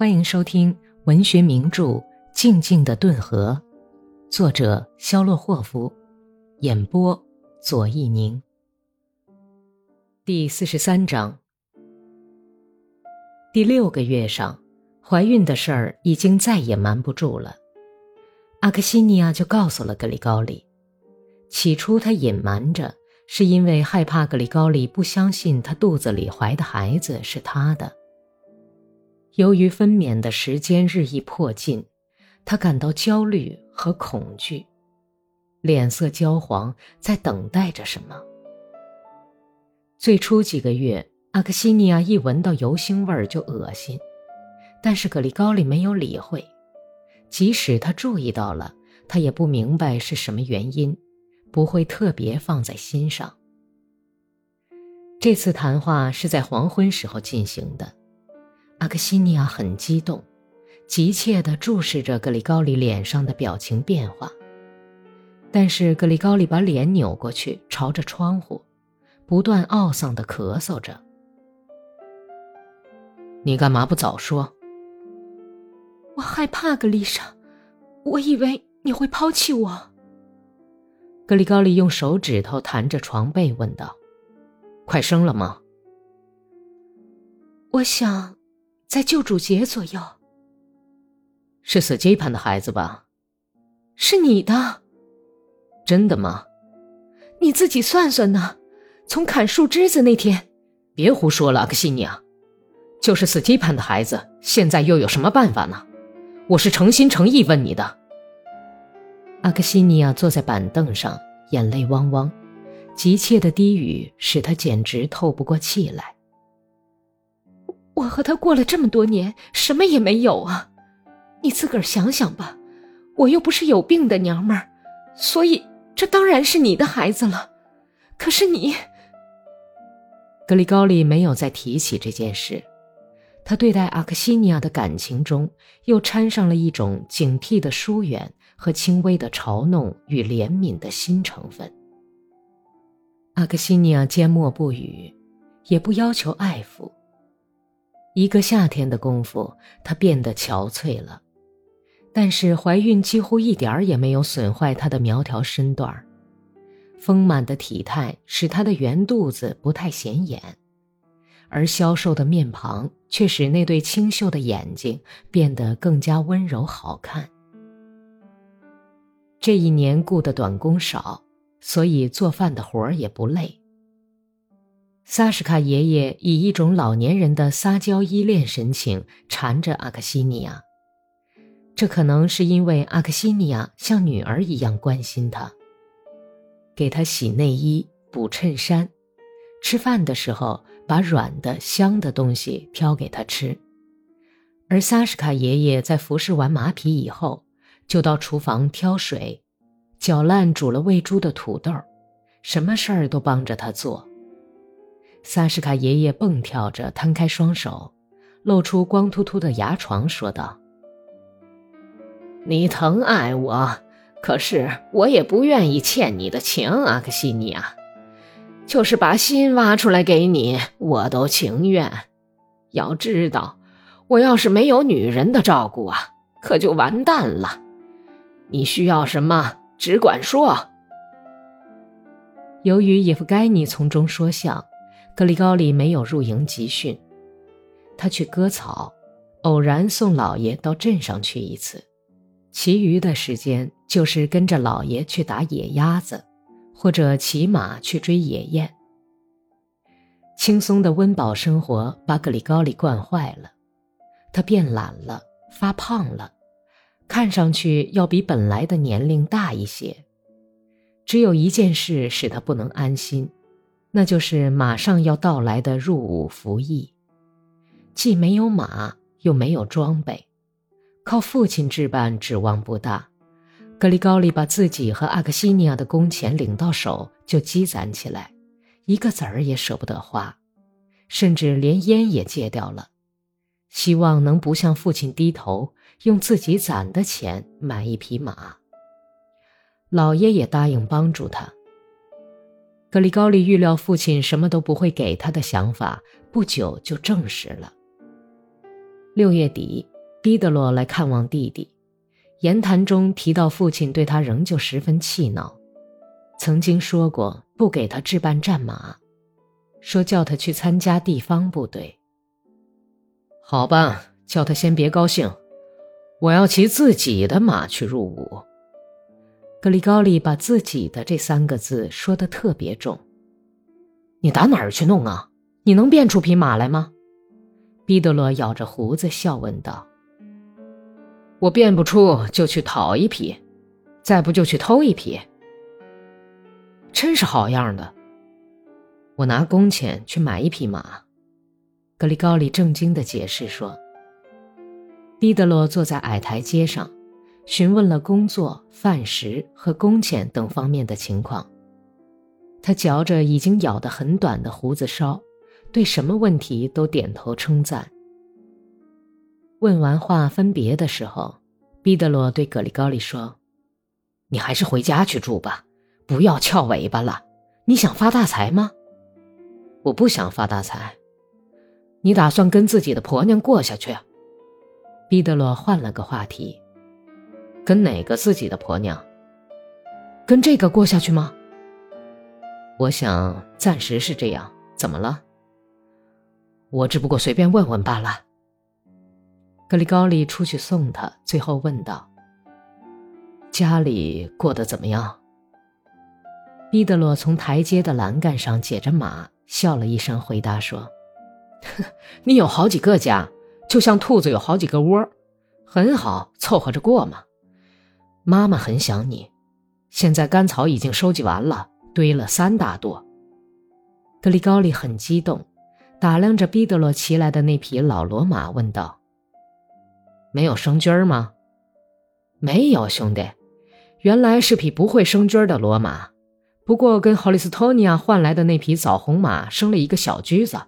欢迎收听文学名著《静静的顿河》，作者肖洛霍夫，演播左一宁。第四十三章。第六个月上，怀孕的事儿已经再也瞒不住了。阿克西尼亚就告诉了格里高里。起初他隐瞒着，是因为害怕格里高里不相信他肚子里怀的孩子是他的。由于分娩的时间日益迫近，他感到焦虑和恐惧，脸色焦黄，在等待着什么。最初几个月，阿克西尼亚一闻到油腥味儿就恶心，但是格里高利没有理会，即使他注意到了，他也不明白是什么原因，不会特别放在心上。这次谈话是在黄昏时候进行的。阿克西尼亚很激动，急切地注视着格里高里脸上的表情变化。但是格里高里把脸扭过去，朝着窗户，不断懊丧地咳嗽着。“你干嘛不早说？”“我害怕，格丽莎，我以为你会抛弃我。”格里高里用手指头弹着床被，问道：“快生了吗？”“我想。”在救主节左右，是死鸡盘的孩子吧？是你的，真的吗？你自己算算呢。从砍树枝子那天，别胡说了，阿克西尼亚。就是死鸡盘的孩子，现在又有什么办法呢？我是诚心诚意问你的。阿克西尼亚坐在板凳上，眼泪汪汪，急切的低语使他简直透不过气来。我和他过了这么多年，什么也没有啊！你自个儿想想吧，我又不是有病的娘们儿，所以这当然是你的孩子了。可是你，格里高利没有再提起这件事，他对待阿克西尼亚的感情中又掺上了一种警惕的疏远和轻微的嘲弄与怜悯的新成分。阿克西尼亚缄默不语，也不要求爱抚。一个夏天的功夫，她变得憔悴了，但是怀孕几乎一点儿也没有损坏她的苗条身段儿。丰满的体态使她的圆肚子不太显眼，而消瘦的面庞却使那对清秀的眼睛变得更加温柔好看。这一年雇的短工少，所以做饭的活儿也不累。萨什卡爷爷以一种老年人的撒娇依恋神情缠着阿克西尼亚，这可能是因为阿克西尼亚像女儿一样关心他，给他洗内衣、补衬衫，吃饭的时候把软的香的东西挑给他吃，而萨什卡爷爷在服侍完马匹以后，就到厨房挑水，搅烂煮了喂猪的土豆，什么事儿都帮着他做。萨什卡爷爷蹦跳着摊开双手，露出光秃秃的牙床，说道：“你疼爱我，可是我也不愿意欠你的情，阿克西尼亚。就是把心挖出来给你，我都情愿。要知道，我要是没有女人的照顾啊，可就完蛋了。你需要什么，只管说。”由于叶夫盖尼从中说笑。格里高里没有入营集训，他去割草，偶然送老爷到镇上去一次，其余的时间就是跟着老爷去打野鸭子，或者骑马去追野雁。轻松的温饱生活把格里高里惯坏了，他变懒了，发胖了，看上去要比本来的年龄大一些。只有一件事使他不能安心。那就是马上要到来的入伍服役，既没有马，又没有装备，靠父亲置办指望不大。格里高利把自己和阿克西尼亚的工钱领到手就积攒起来，一个子儿也舍不得花，甚至连烟也戒掉了，希望能不向父亲低头，用自己攒的钱买一匹马。老爷也答应帮助他。格里高利预料父亲什么都不会给他的想法，不久就证实了。六月底，毕德罗来看望弟弟，言谈中提到父亲对他仍旧十分气恼，曾经说过不给他置办战马，说叫他去参加地方部队。好吧，叫他先别高兴，我要骑自己的马去入伍。格里高利把自己的这三个字说的特别重。你打哪儿去弄啊？你能变出匹马来吗？毕德罗咬着胡子笑问道：“我变不出，就去讨一匹，再不就去偷一匹。真是好样的！我拿工钱去买一匹马。”格里高利正经地解释说。毕德罗坐在矮台阶上，询问了工作、饭食和工钱等方面的情况。他嚼着已经咬得很短的胡子梢。对什么问题都点头称赞。问完话分别的时候，毕德罗对格里高利说：“你还是回家去住吧，不要翘尾巴了。你想发大财吗？我不想发大财。你打算跟自己的婆娘过下去？”毕德罗换了个话题：“跟哪个自己的婆娘？跟这个过下去吗？我想暂时是这样。怎么了？”我只不过随便问问罢了。格里高利出去送他，最后问道：“家里过得怎么样？”毕德罗从台阶的栏杆上解着马，笑了一声，回答说：“ 你有好几个家，就像兔子有好几个窝，很好，凑合着过嘛。妈妈很想你，现在干草已经收集完了，堆了三大垛。”格里高利很激动。打量着毕德罗骑来的那匹老骡马，问道：“没有生驹儿吗？”“没有，兄弟，原来是匹不会生驹儿的骡马，不过跟霍利斯托尼亚换来的那匹枣红马生了一个小驹子。”“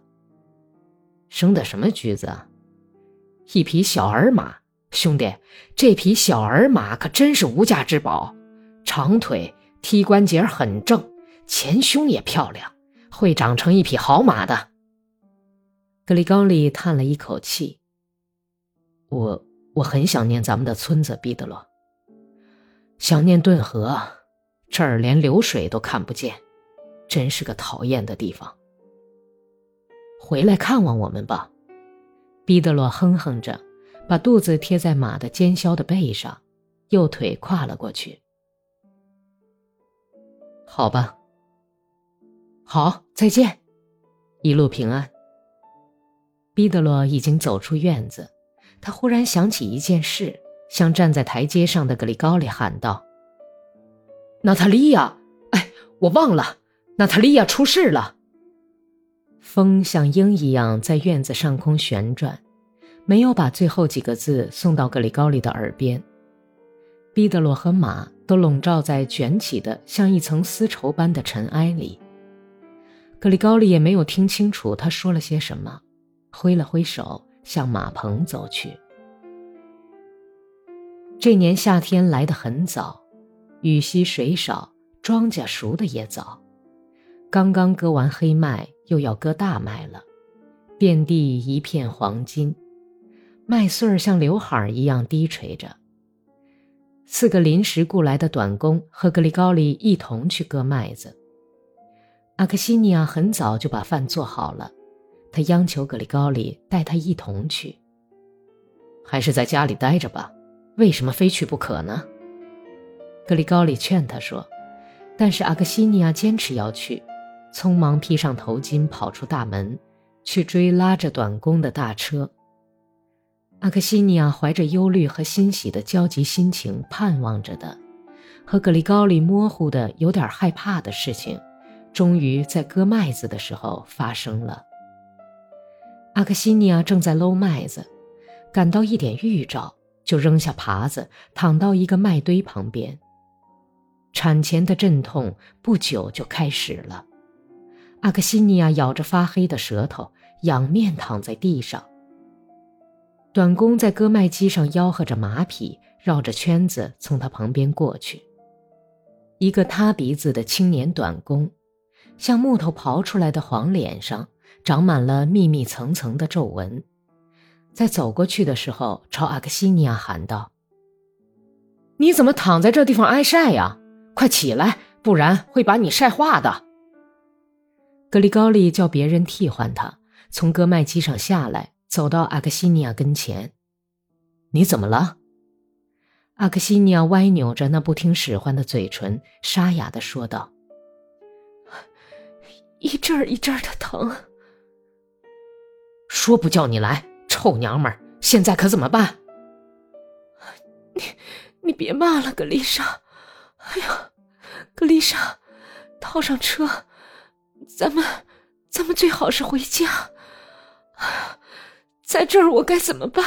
生的什么驹子？”“一匹小儿马，兄弟，这匹小儿马可真是无价之宝，长腿，踢关节很正，前胸也漂亮，会长成一匹好马的。”格里高利叹了一口气：“我我很想念咱们的村子，毕德罗。想念顿河，这儿连流水都看不见，真是个讨厌的地方。回来看望我们吧。”毕德罗哼哼着，把肚子贴在马的尖削的背上，右腿跨了过去。“好吧，好，再见，一路平安。”毕德罗已经走出院子，他忽然想起一件事，向站在台阶上的格里高利喊道：“娜塔莉亚，哎，我忘了，娜塔莉亚出事了。”风像鹰一样在院子上空旋转，没有把最后几个字送到格里高利的耳边。毕德罗和马都笼罩在卷起的像一层丝绸般的尘埃里，格里高利也没有听清楚他说了些什么。挥了挥手，向马棚走去。这年夏天来得很早，雨稀水少，庄稼熟的也早。刚刚割完黑麦，又要割大麦了，遍地一片黄金，麦穗儿像刘海儿一样低垂着。四个临时雇来的短工和格里高利一同去割麦子。阿克西尼亚很早就把饭做好了。他央求格里高利带他一同去，还是在家里待着吧？为什么非去不可呢？格里高利劝他说，但是阿克西尼亚坚持要去，匆忙披上头巾跑出大门，去追拉着短工的大车。阿克西尼亚怀着忧虑和欣喜的焦急心情盼望着的，和格里高利模糊的有点害怕的事情，终于在割麦子的时候发生了。阿克西尼亚正在搂麦子，感到一点预兆，就扔下耙子，躺到一个麦堆旁边。产前的阵痛不久就开始了。阿克西尼亚咬着发黑的舌头，仰面躺在地上。短工在割麦机上吆喝着马匹，绕着圈子从他旁边过去。一个塌鼻子的青年短工，像木头刨出来的黄脸上。长满了密密层层的皱纹，在走过去的时候，朝阿克西尼亚喊道：“你怎么躺在这地方挨晒呀？快起来，不然会把你晒化的。”格里高利叫别人替换他，从割麦机上下来，走到阿克西尼亚跟前：“你怎么了？”阿克西尼亚歪扭着那不听使唤的嘴唇，沙哑的说道：“一阵儿一阵儿的疼。”说不叫你来。臭娘们儿，现在可怎么办？你你别骂了，格丽莎。哎呀，格丽莎，套上车，咱们咱们最好是回家。哎呀，在这儿我该怎么办？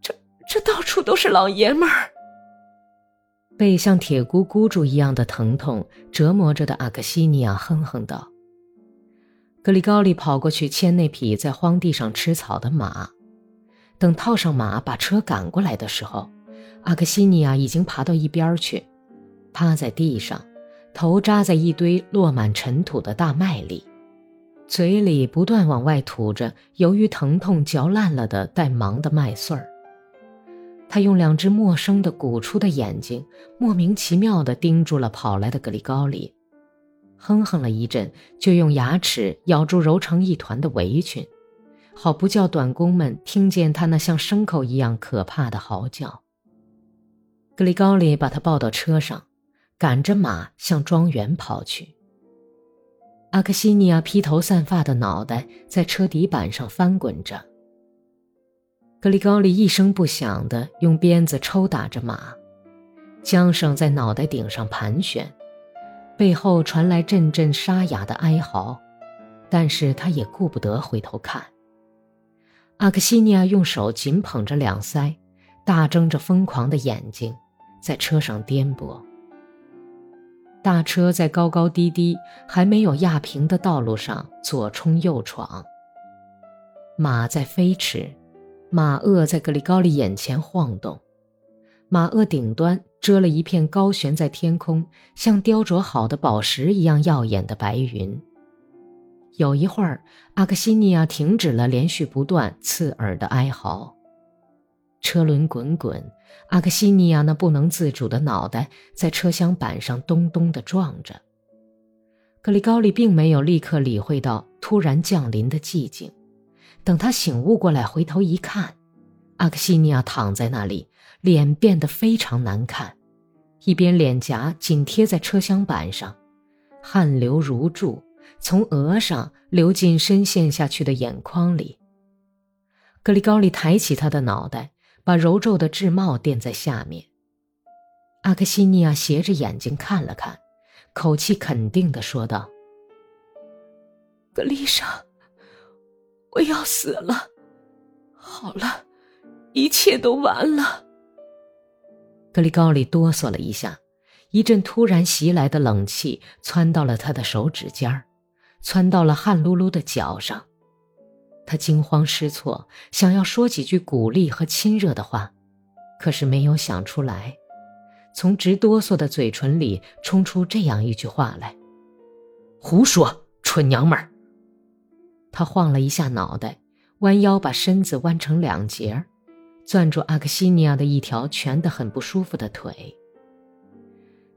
这这到处都是老爷们儿。被像铁箍箍住一样的疼痛折磨着的阿克西尼亚哼哼道。格里高利跑过去牵那匹在荒地上吃草的马，等套上马把车赶过来的时候，阿克西尼亚已经爬到一边去，趴在地上，头扎在一堆落满尘土的大麦里，嘴里不断往外吐着由于疼痛嚼烂了的带芒的麦穗儿。他用两只陌生的鼓出的眼睛莫名其妙地盯住了跑来的格里高利。哼哼了一阵，就用牙齿咬住揉成一团的围裙，好不叫短工们听见他那像牲口一样可怕的嚎叫。格里高里把他抱到车上，赶着马向庄园跑去。阿克西尼亚披头散发的脑袋在车底板上翻滚着。格里高利一声不响地用鞭子抽打着马，缰绳在脑袋顶上盘旋。背后传来阵阵沙哑的哀嚎，但是他也顾不得回头看。阿克西尼亚用手紧捧着两腮，大睁着疯狂的眼睛，在车上颠簸。大车在高高低低、还没有压平的道路上左冲右闯。马在飞驰，马轭在格里高利眼前晃动，马轭顶端。遮了一片高悬在天空、像雕琢好的宝石一样耀眼的白云。有一会儿，阿克西尼亚停止了连续不断、刺耳的哀嚎。车轮滚滚，阿克西尼亚那不能自主的脑袋在车厢板上咚咚地撞着。格里高利并没有立刻理会到突然降临的寂静。等他醒悟过来，回头一看，阿克西尼亚躺在那里。脸变得非常难看，一边脸颊紧贴在车厢板上，汗流如注，从额上流进深陷下去的眼眶里。格里高利抬起他的脑袋，把揉皱的制帽垫在下面。阿克西尼亚斜着眼睛看了看，口气肯定的说道：“格丽莎，我要死了，好了，一切都完了。”格里高里哆嗦了一下，一阵突然袭来的冷气窜到了他的手指尖儿，窜到了汗漉漉的脚上。他惊慌失措，想要说几句鼓励和亲热的话，可是没有想出来。从直哆嗦的嘴唇里冲出这样一句话来：“胡说，蠢娘们儿！”他晃了一下脑袋，弯腰把身子弯成两截儿。攥住阿克西尼亚的一条蜷得很不舒服的腿，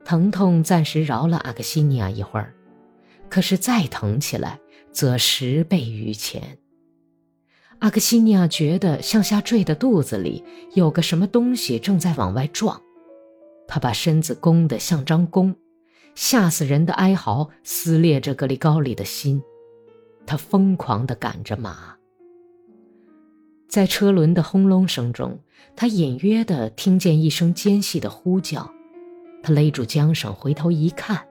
疼痛暂时饶了阿克西尼亚一会儿，可是再疼起来则十倍于前。阿克西尼亚觉得向下坠的肚子里有个什么东西正在往外撞，他把身子弓得像张弓，吓死人的哀嚎撕裂着格里高里的心，他疯狂地赶着马。在车轮的轰隆声中，他隐约地听见一声尖细的呼叫。他勒住缰绳，回头一看，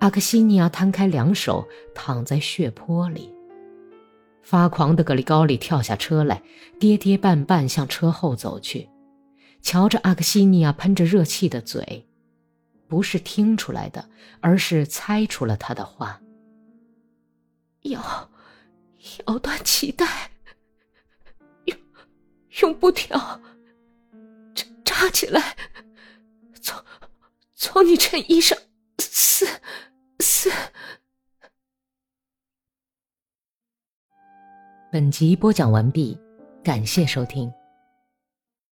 阿克西尼亚摊开两手，躺在血泊里。发狂的格里高里跳下车来，跌跌绊绊向车后走去，瞧着阿克西尼亚喷着热气的嘴，不是听出来的，而是猜出了他的话：咬，咬断脐带。用用布条扎扎起来，从从你衬衣上撕。本集播讲完毕。感谢收听。